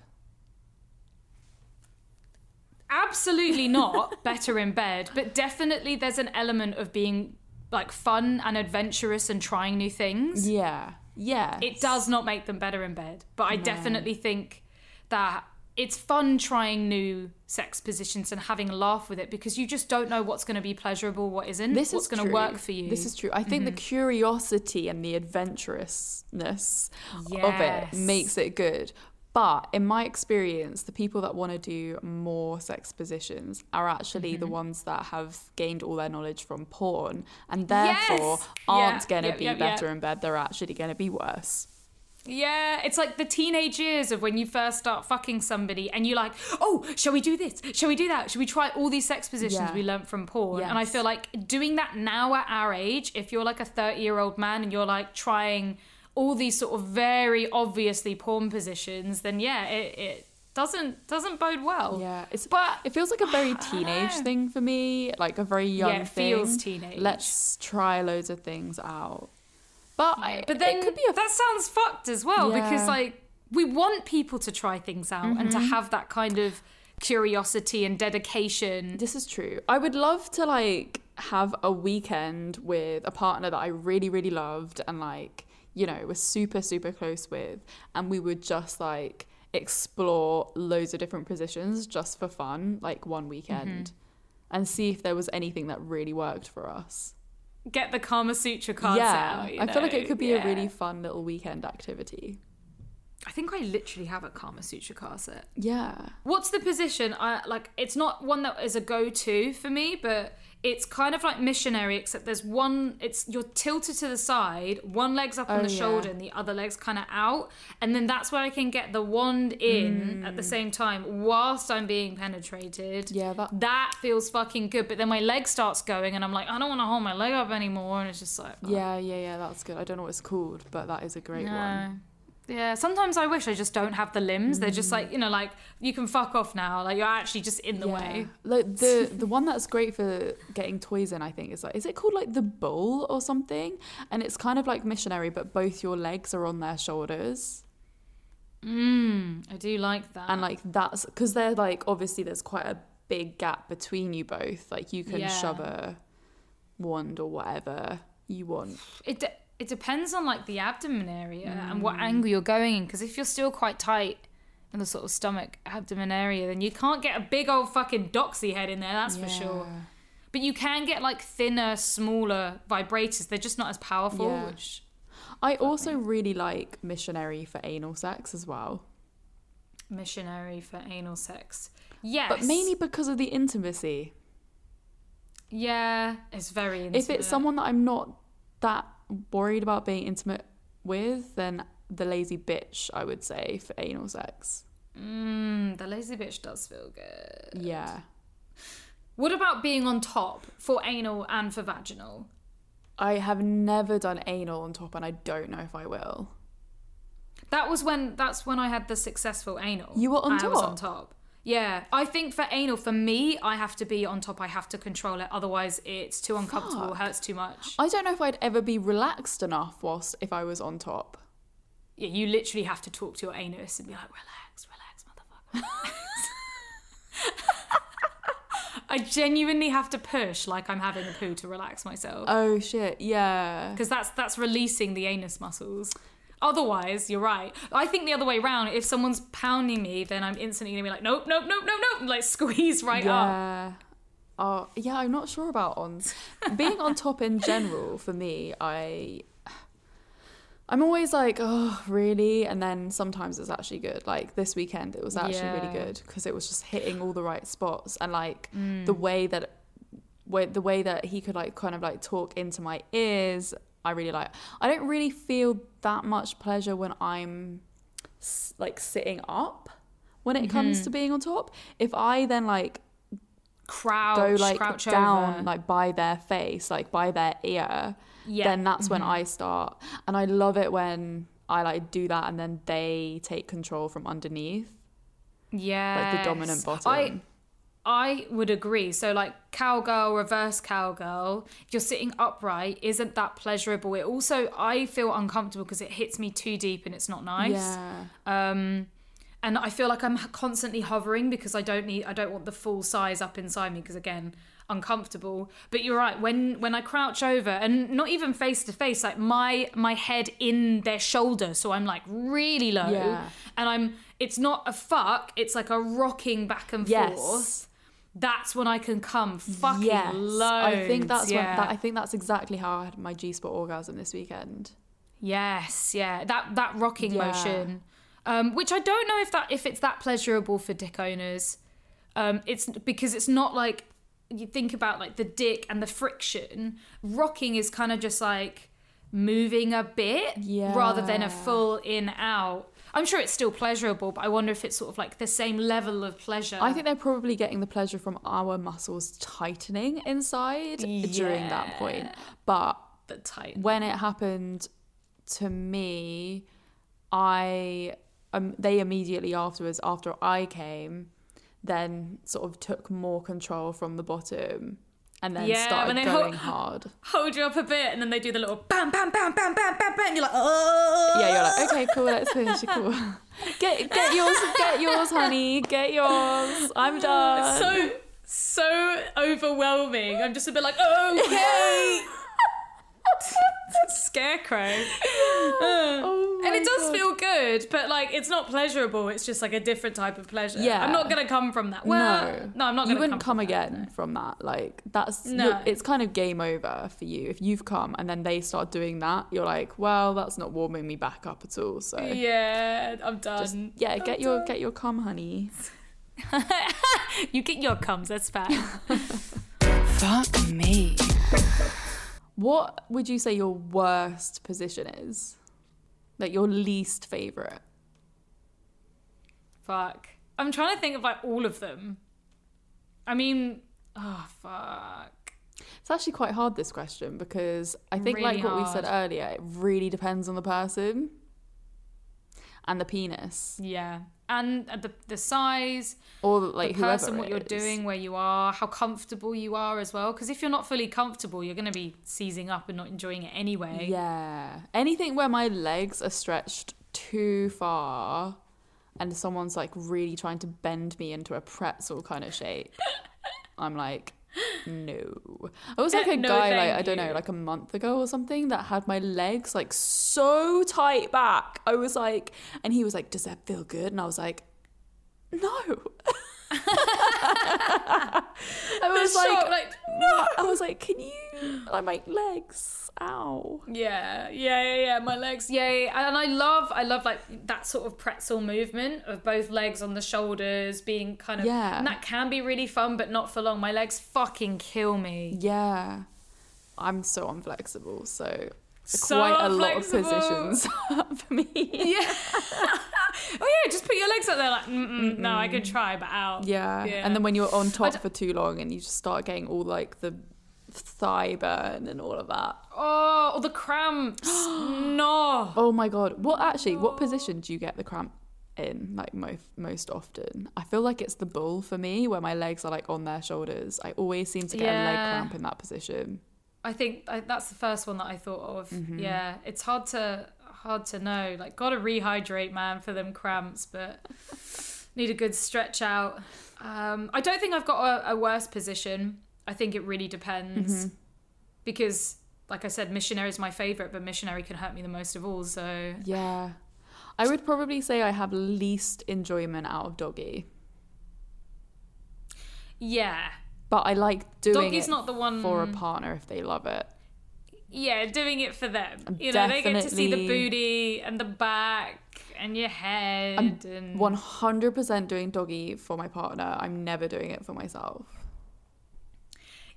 absolutely not better in bed, but definitely there's an element of being like fun and adventurous and trying new things. Yeah. Yeah. It does not make them better in bed, but I definitely think that it's fun trying new sex positions and having a laugh with it because you just don't know what's going to be pleasurable, what isn't, This what's is going to work for you. Mm-hmm. This is true. I think the curiosity and the adventurousness of it makes it good. But in my experience, the people that want to do more sex positions are actually Mm-hmm. the ones that have gained all their knowledge from porn and therefore Yes! aren't Yeah, going to yep, be yep, yep. better in bed. They're actually going to be worse. Yeah, it's like the teenage years of when you first start fucking somebody and you're like, oh, shall we do this? Shall we do that? Shall we try all these sex positions Yeah. we learnt from porn? And I feel like doing that now at our age, if you're like a 30 year old man and you're like trying all these sort of very obviously porn positions, then yeah, it, it doesn't doesn't bode well. Yeah, it's But it feels like a very teenage thing for me, like a very young Yeah, it thing. feels teenage. Let's try loads of things out. But I, But then it could be a that sounds fucked as well because Yeah. Mm-hmm. like we want people to try things out and to have that kind of curiosity and dedication. This is true. I would love to like have a weekend with a partner that I really, really loved and like, you know, was super, super close with. And we would just like explore loads of different positions just for fun, like one weekend, mm-hmm. and see if there was anything that really worked for us. Get the Kama Sutra cards yeah. out. you I feel like it could be Yeah. a really fun little weekend activity. I think I literally have a Kama Sutra card set. Yeah. What's the position? I like. It's not one that is a go-to for me, but it's kind of like missionary, except there's one. It's you're tilted to the side, one leg's up on Oh, the yeah. shoulder, and the other leg's kind of out, and then that's where I can get the wand in at the Mm. same time whilst I'm being penetrated. Yeah, that That feels fucking good, but then my leg starts going, and I'm like, I don't want to hold my leg up anymore, and it's just like, oh, Yeah, yeah, yeah, that's good. I don't know what it's called, but that is a great one. Yeah, sometimes I wish I just don't have the limbs. They're just like, you know, like you can fuck off now. Like you're actually just in the way. Like the the one that's great for getting toys in, I think, is like is it called like the bull or something? And it's kind of like missionary, but both your legs are on their shoulders, Mm, I do like that. and like that's because they're like obviously there's quite a big gap between you both. Like you can Yeah. shove a wand or whatever you want. it it depends on like the abdomen area and Mm. what angle you're going in. Because if you're still quite tight in the sort of stomach abdomen area, then you can't get a big old fucking doxy head in there. That's for sure. But you can get like thinner, smaller vibrators. They're just not as powerful. Yeah. Which I also really like missionary for anal sex as well, missionary for anal sex. Yes, but mainly because of the intimacy. Yeah, it's very intimate. If it's someone that I'm not that worried about being intimate with, then the lazy bitch, I would say, for anal sex. Mm, the lazy bitch does feel good. Yeah. What about being on top for anal and for vaginal? I have never done anal on top and I don't know if I will. That was when that's when I had the successful anal. You were on I was on top? Yeah, I think for anal, for me, I have to be on top. I have to control it. Otherwise, it's too uncomfortable. Fuck. Hurts too much. I don't know if I'd ever be relaxed enough whilst if I was on top. Yeah, you literally have to talk to your anus and be like, relax, relax, motherfucker. I genuinely have to push like I'm having a poo to relax myself Oh shit, yeah. because that's that's releasing the anus muscles. Otherwise, you're right. I think the other way around. If someone's pounding me, then I'm instantly gonna be like, nope, nope, nope, nope, nope, and, like squeeze right up. Yeah. Oh, yeah, I'm not sure about on being on top in general for me. I I'm always like, oh, really? And then sometimes it's actually good. Like this weekend, it was actually really good because it was just hitting all the right spots and like Mm. the way that way, the way that he could like kind of like talk into my ears. I really like. I don't really feel that much pleasure when I'm like sitting up when it comes Mm-hmm. to being on top. If I then like Crouch, go like crouch down over. like by their face like by their ear Yeah. then that's when Mhm. i start and i love it when i like do that and then they take control from underneath yeah, like the dominant bottom I I would agree. So like cowgirl, reverse cowgirl, if you're sitting upright, isn't that pleasurable? It also I feel uncomfortable because it hits me too deep and it's not nice. yeah Um and I feel like I'm constantly hovering because I don't need I don't want the full size up inside me because again uncomfortable but you're right when when I crouch over and not even face to face like my my head in their shoulder so I'm like really low Yeah. and I'm it's not a fuck it's like a rocking back and Yes. forth that's when I can come fucking yes low i think that's yeah. when that, i think that's exactly how i had my g-spot orgasm this weekend Yes, yeah, that that rocking Yeah. motion, um, which I don't know if that if it's that pleasurable for dick owners. Um, it's because it's not like you think about like the dick and the friction. Rocking is kind of just like moving a bit yeah. rather than a full in out. I'm sure it's still pleasurable, but I wonder if it's sort of like the same level of pleasure. i think they're probably getting the pleasure from our muscles tightening inside during that point but the tight. when it happened to me, I um, they immediately afterwards, after I came, then sort of took more control from the bottom and then Yeah, started they going hold- hard. Hold you up a bit, and then they do the little bam, bam, bam, bam, bam, bam, bam. And you're like, oh. Yeah, you're like, okay, cool, let's finish. Cool. Get get yours, get yours, honey, get yours. I'm done. It's so so overwhelming. I'm just a bit like, oh, okay. Scarecrow. Oh and it does God. feel good, but like it's not pleasurable. It's just like a different type of pleasure. Yeah. I'm not gonna come from that. Well, no, no, I'm not. You Gonna wouldn't come, come, from that, again no. from that. Like that's No. it's kind of game over for you if you've come and then they start doing that. You're like, well, that's not warming me back up at all. So Yeah, I'm done. just yeah, get I'm your done. get your cum, honey. you get your comes. That's fine. Fuck me. What would you say your worst position is? Like your least favorite? fuck. I'm trying to think of like all of them. I mean, oh fuck. It's actually quite hard this question because I think Really like what we said earlier, it really depends on the person and the penis Yeah, and uh, the the size, or like the person, what you're is. doing, where you are, how comfortable you are as well. Because if you're not fully comfortable, you're going to be seizing up and not enjoying it anyway. Yeah. Anything where my legs are stretched too far and someone's like really trying to bend me into a pretzel kind of shape. I'm like, no. I was like a No, guy, like, I don't know, like a month ago or something that had my legs like so tight back. I was like, and he was like, does that feel good? And I was like, no. I was The like, shock, like, no. I was like, can you, like, my legs Ow. Yeah, yeah, yeah, yeah. My legs, yeah, yeah. and I love, I love like that sort of pretzel movement of both legs on the shoulders being kind of, Yeah. and that can be really fun, but not for long. My legs fucking kill me. Yeah. I'm so unflexible, so So quite a lot of positions for me. Yeah. oh yeah, just put your legs up there like, Mm-mm, no, I could try, but out. Yeah. Yeah. And then when you're on top for too long and you just start getting all like the thigh burn and all of that. Oh, or the cramps. no. Oh my god. What actually what position do you get the cramp in like most most often? I feel like it's the bull for me where my legs are like on their shoulders. I always seem to get a leg cramp in that position. I think I, that's the first one that I thought of. Mm-hmm. Yeah, it's hard to hard to know. Like, gotta rehydrate, man, for them cramps, but need a good stretch out. Um, I don't think I've got a, a worse position. I think it really depends Mm-hmm. because, like I said, missionary is my favorite, but missionary can hurt me the most of all. So Yeah. I would probably say I have least enjoyment out of doggy. yeah, But I like doing Doggy's it not the one for a partner if they love it. Yeah, doing it for them. I'm You know, they get to see the booty and the back and your head I'm and 100% doing doggy for my partner. I'm never doing it for myself.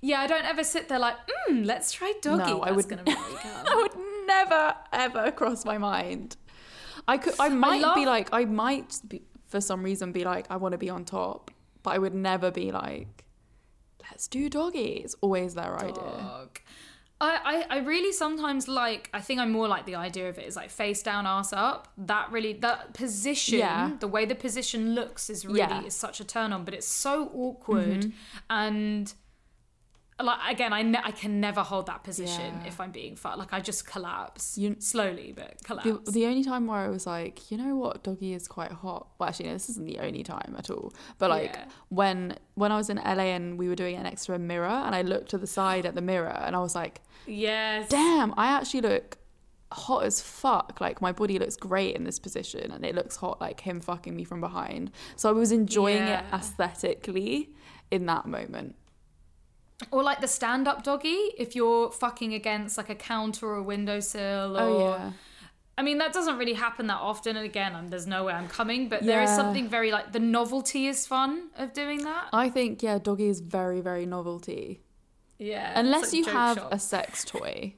Yeah, I don't ever sit there like, mm, let's try doggy. No, I would- gonna me come. Would never ever cross my mind. I could I might be love- like I might be, for some reason be like I want to be on top, but I would never be like let's do doggy. It's always their idea. I, I, I really sometimes like I think I'm more like the idea of it is like face down ass up that really that position Yeah. the way the position looks is really Yeah. Mm-hmm. is such a turn on but it's so awkward and like again I, ne- I can never hold that position Yeah. if I'm being fun like I just collapse You- slowly but collapse The, the only time where I was like, you know what, doggy is quite hot. Well, actually, no, this isn't the only time at all. But like Yeah. when when I was in LA and we were doing an next to mirror, and I looked to the side at the mirror, and I was like, yes damn, I actually look hot as fuck. Like my body looks great in this position, and it looks hot like him fucking me from behind. So I was enjoying it aesthetically in that moment. Or like the stand up doggy, if you're fucking against like a counter or a windowsill oh, or Oh yeah, I mean that doesn't really happen that often and again I'm, there's no way I'm coming, but there is something very like the novelty is fun of doing that. I think yeah, doggy is very very novelty. Yeah. Unless like you have shop. a sex toy.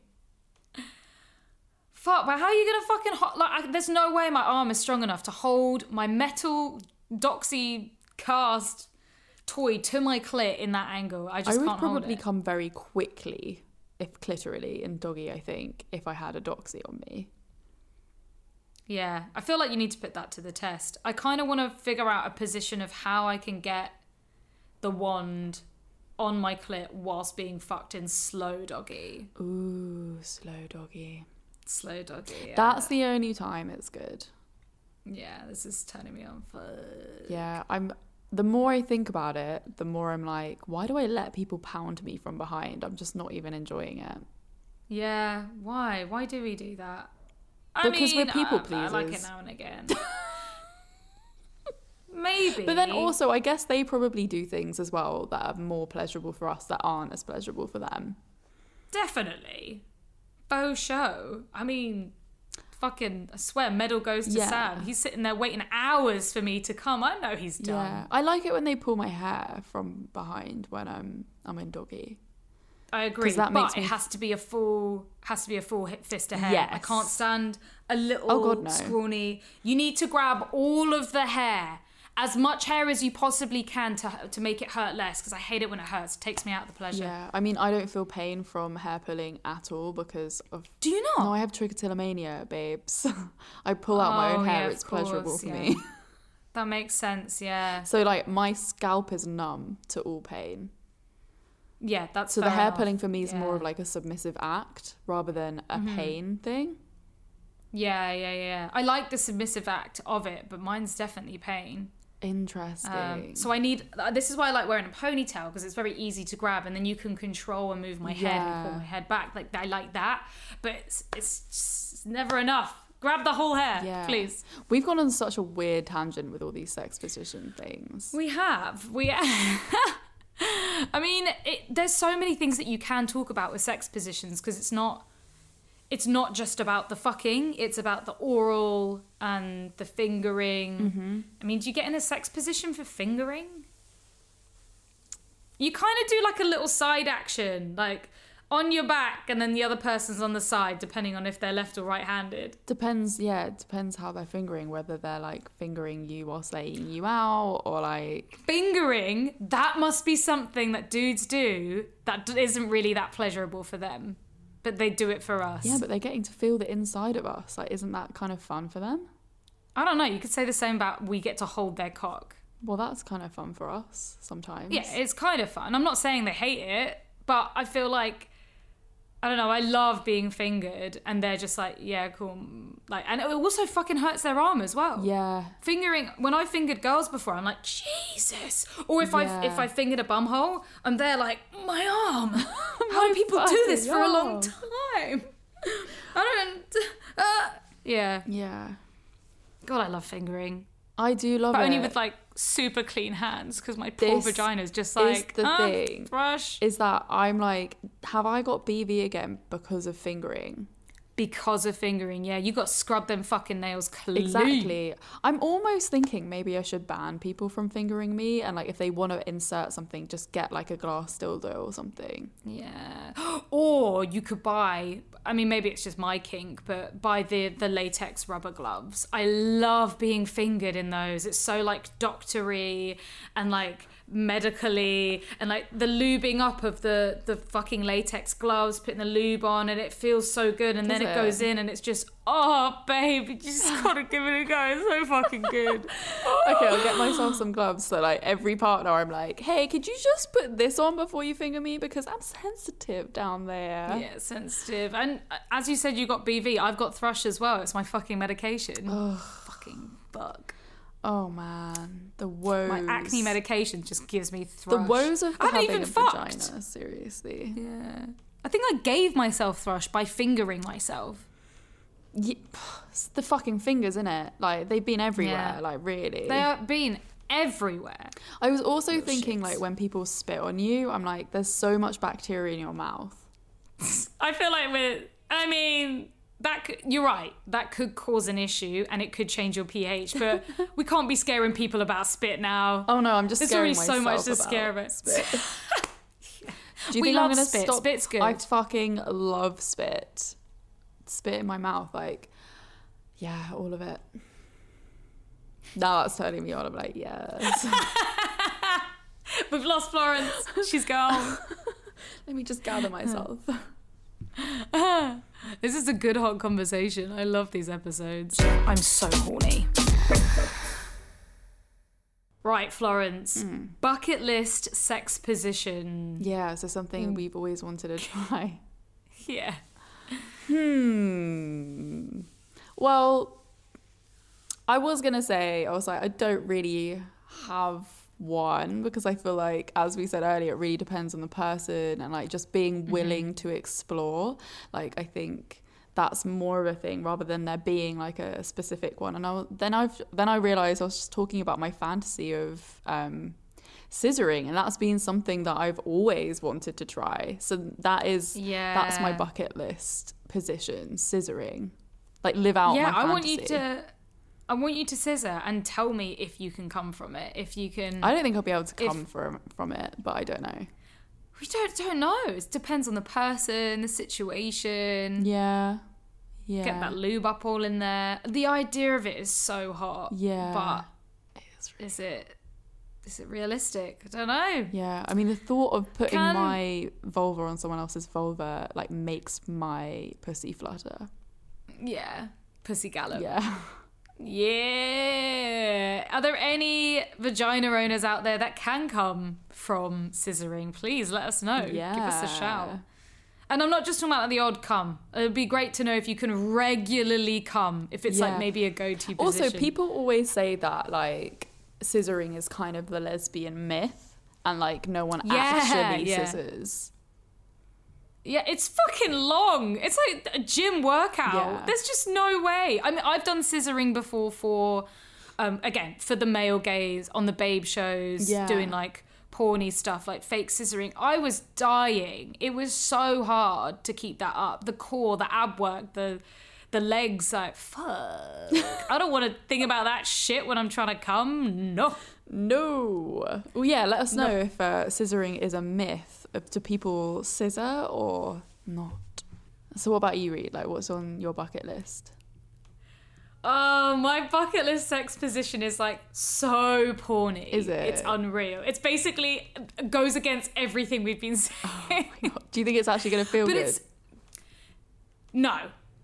Fuck, but how are you gonna fucking ho- like? I, there's no way my arm is strong enough to hold my metal doxy cast toy to my clit in that angle. I just I would probably come very quickly, if clitorally in doggy. I think if I had a doxy on me. Yeah, I feel like you need to put that to the test. I kind of want to figure out a position of how I can get the wand on my clit whilst being fucked in slow doggy. Ooh, slow doggy. Slow doggy. Yeah. That's the only time it's good. yeah. This is turning me on. Fuck. Yeah, I'm. The more I think about it, the more I'm like, why do I let people pound me from behind? I'm just not even enjoying it. Yeah. Why? Why do we do that? I Because we're mean, people I, I like it now and again. Maybe. But then also, I guess they probably do things as well that are more pleasurable for us that aren't as pleasurable for them. Definitely. Faux show. I mean, fucking, I swear, medal goes to Yeah. Sam. He's sitting there waiting hours for me to come. I know he's done. Yeah, I like it when they pull my hair from behind when I'm I'm in doggy. I agree. that but makes me- it has to be a full has to be a full fist of hair. I can't stand a oh, little Oh, God, no. scrawny. You need to grab all of the hair. As much hair as you possibly can to to make it hurt less because I hate it when it hurts. It takes me out of the pleasure. Yeah, I mean, I don't feel pain from hair pulling at all because of. Do you not? No, I have trichotillomania, babes. I pull out my Oh, own hair. yeah, of it's pleasurable for yeah. me. That makes sense. Yeah. So like my scalp is numb to all pain. Yeah, that's So the hair enough. pulling for me is more of like a submissive act rather than a mm-hmm. pain thing. Yeah, yeah, yeah. I like the submissive act of it, but mine's definitely pain. Interesting. Um, so I need. uh, This is why I like wearing a ponytail because it's very easy to grab, and then you can control and move my head and pull my head back. Like I like that, but it's it's just never enough. Grab the whole hair, yeah, please. We've gone on such a weird tangent with all these sex position things. We have. We. I mean, it, there's so many things that you can talk about with sex positions because it's not it's not just about the fucking, it's about the oral and the fingering. Mm-hmm. I mean, do you get in a sex position for fingering? You kind of do like a little side action, like on your back, and then the other person's on the side, depending on if they're left or right handed. Depends, yeah, it depends how they're fingering, whether they're like fingering you whilst laying you out or like. Fingering, that must be something that dudes do that isn't really that pleasurable for them, but they do it for us. Yeah, but they're getting to feel the inside of us. Like, isn't that kind of fun for them? I don't know. You could say the same about we get to hold their cock. Well, that's kind of fun for us sometimes. Yeah, it's kind of fun. I'm not saying they hate it, but I feel like I don't know. I love being fingered, and they're just like, yeah, cool. Like, and it also fucking hurts their arm as well. Yeah. Fingering when I fingered girls before, I'm like Jesus. Or if I if I fingered a bum hole, I'm there like my arm. How do people do this for a long time? I don't. Uh, yeah. Yeah. God, I love fingering, I do love but it. only with like super clean hands because my poor This vagina's just like is the "Ah, thing. brush. is that I'm like, have I got BV again because of fingering? because of fingering. Yeah, you got to scrub them fucking nails clean. Exactly. I'm almost thinking maybe I should ban people from fingering me and like if they want to insert something, just get like a glass dildo or something. Yeah. Or you could buy. I mean, maybe it's just my kink, but by the the latex rubber gloves. I love being fingered in those. It's so like doctory and like medically and like the lubing up of the the fucking latex gloves, putting the lube on, and it feels so good. And then it it? goes in, and it's just oh babe, you just gotta give it a go. It's so fucking good. Okay, I'll get myself some gloves so like every partner I'm like, hey, could you just put this on before you finger me because I'm sensitive down there. Yeah, sensitive. And uh, as you said, you got BV. I've got thrush as well. It's my fucking medication. Fucking fuck. Oh man, the woes. My acne medication just gives me thrush. The woes of I haven't having even a fucked. vagina. Seriously. Yeah. I think I gave myself thrush by fingering myself. Yeah, it's the fucking fingers, in it? Like they've been everywhere. Yeah. Like really. They have been everywhere. I was also Little thinking shits. like when people spit on you, I'm like, there's so much bacteria in your mouth. I feel like we're. I mean, that could, you're right. That could cause an issue, and it could change your pH. But we can't be scaring people about spit now. Oh no, I'm just There's already so much to scare about. spit. Do you We think love I'm gonna spit. stop? Spit's good. I fucking love spit. Spit in my mouth, like, yeah, all of it. Now that's turning me on. I'm like, yes. We've lost Florence. She's gone. Let me just gather myself. This is a good hot conversation. I love these episodes. I'm so horny. Right, Florence. Bucket list sex position. yeah, so something we've always wanted to try. Yeah. Hmm. Well, I was gonna say I was like I don't really have one because I feel like as we said earlier, it really depends on the person and like just being willing to explore. Like I think that's more of a thing rather than there being like a specific one. And I, then I've then I realized I was just talking about my fantasy of um, scissoring, and that's been something that I've always wanted to try. So that is yeah, that's my bucket list position, scissoring. Like live out yeah, my I want you fantasy. to I want you to scissor and tell me if you can come from it. If you can I don't think I'll be able to If- come from from it, but I don't know. We don't don't know. It depends on the person, the situation. Yeah. Yeah. Get that lube up all in there. The idea of it is so hot. Yeah. But is it is it realistic? I don't know. Yeah, I mean the thought of putting Can- my vulva on someone else's vulva like makes my pussy flutter. Yeah. Pussy gallop. Yeah. Yeah. Are there any vagina owners out there that can come from scissoring? Please let us know. Yeah. Give us a shout. And I'm not just talking about the odd come. It'd be great to know if you can regularly come, if it's Yeah. like maybe a go-to position. Also, people always say that like scissoring is kind of the lesbian myth and like no one Yeah, actually yeah. scissors. Yeah, it's fucking long. It's like a gym workout. Yeah. There's just no way. I mean, I've done scissoring before for, um, again, for the male gaze on the babe shows, Yeah. doing like porny stuff like fake scissoring, I was dying. It was so hard to keep that up. The core, the ab work, the the legs, like fuck. I don't want to think about that shit when I'm trying to come. No. No. Well, yeah, let us know if uh, scissoring is a myth. Uh, Do people scissor or not? So, what about you, Reed? Like, what's on your bucket list? Oh, my bucket list sex position is like so porny. Is it? It's unreal. It's basically goes against everything we've been saying. Do you think it's actually going to feel but good? it's no.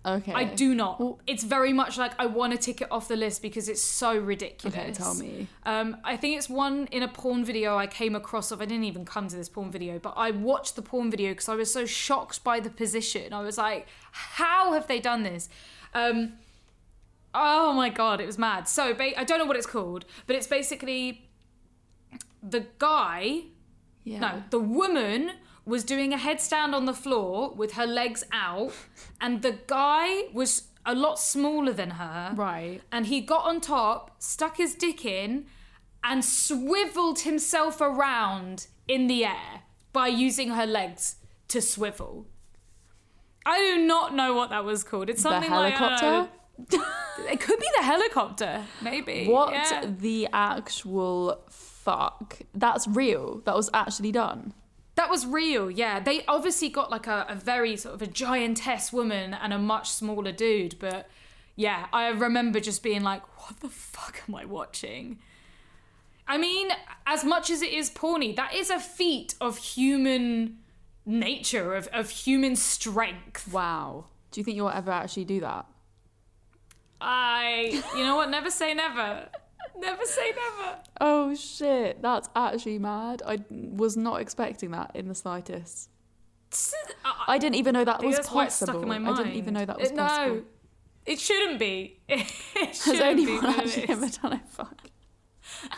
Okay. I do not. Well- it's very much like I want to tick it off the list because it's so ridiculous. Okay, tell me. Um, I think it's one in a porn video I came across of. I didn't even come to this porn video, but I watched the porn video because I was so shocked by the position. I was like, how have they done this? Um, oh my god, it was mad. So ba- I don't know what it's called, but it's basically the guy Yeah. no, the woman was doing a headstand on the floor with her legs out, and the guy was a lot smaller than her. Right. And he got on top, stuck his dick in, and swiveled himself around in the air by using her legs to swivel. I do not know what that was called. It's The something like I don't helicopter? It could be the helicopter, maybe. What Yeah. the actual fuck? That's real. That was actually done. That was real, yeah. They obviously got like a, a very sort of a giantess woman and a much smaller dude, but yeah, I remember just being like, what the fuck am I watching? I mean, as much as it is porny, that is a feat of human nature, of, of human strength. Wow. Do you think you'll ever actually do that? I, you know what, never say never. Never say never. Oh shit, that's actually mad. I was not expecting that in the slightest. I, didn't even know that was possible. stuck in my mind. I didn't even know that was It- possible. No, it shouldn't be. It Has shouldn't anyone be, actually ever done it? Fuck.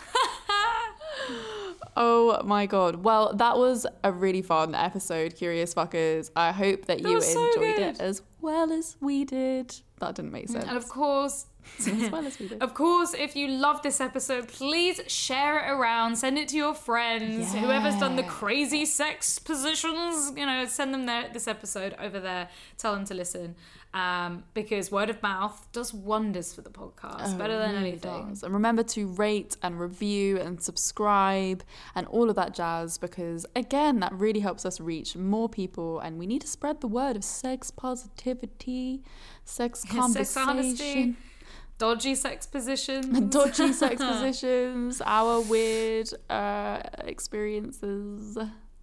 oh my god. Well, that was a really fun episode, Curious Fuckers. I hope that, you was so enjoyed it as well as we did. That didn't make mm, sense. And of course, as well as we did. Of course, if you love this episode, please share it around, send it to your friends, whoever's done the crazy sex positions, you know, send them their, this episode over there, tell them to listen. Um, because word of mouth does wonders for the podcast, Oh, better than really anything. does. And remember to rate and review and subscribe and all of that jazz because, again, that really helps us reach more people. And we need to spread the word of sex positivity, sex Sex conversation, honesty, dodgy sex positions. dodgy sex positions, our weird uh, experiences.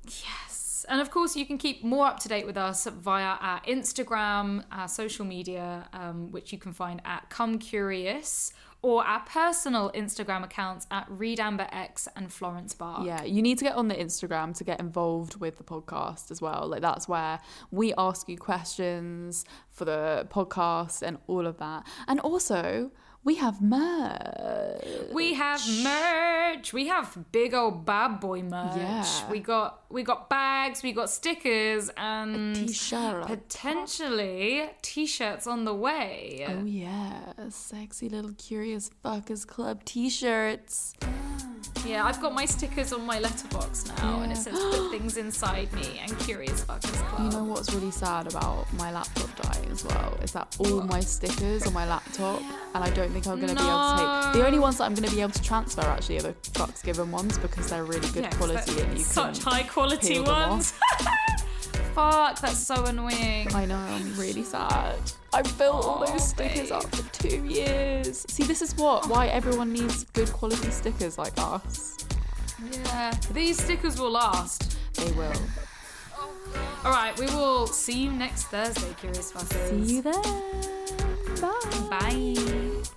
Yes. And of course, you can keep more up to date with us via our Instagram, our social media, um, which you can find at Come Curious, or our personal Instagram accounts at ReedAmberX and Florence Bark. Yeah, you need to get on the Instagram to get involved with the podcast as well. Like that's where we ask you questions for the podcast and all of that. And also, we have merch. We have merch. We have big old bad boy merch. Yeah. We got we got bags. We got stickers and T-shirt. potentially t-shirts on the way. Oh yeah, sexy little curious fuckers club t-shirts. Yeah, I've got my stickers on my letterbox now, and it says "Put things inside me" and "Curious Fuckers Club." You know what's really sad about my laptop dying as well is that all my stickers on my laptop, and I don't think I'm gonna be able to take. The only ones that I'm gonna be able to transfer actually are the fucks given ones because they're really good Yeah, quality and you such high quality ones. Fuck, that's so annoying. I know, I'm really sad. I built all those stickers up for two years. See, this is what why everyone needs good quality stickers like us. Yeah, these stickers will last. They will. All right, we will see you next Thursday, Curious Fuckers. See you then. Bye. Bye.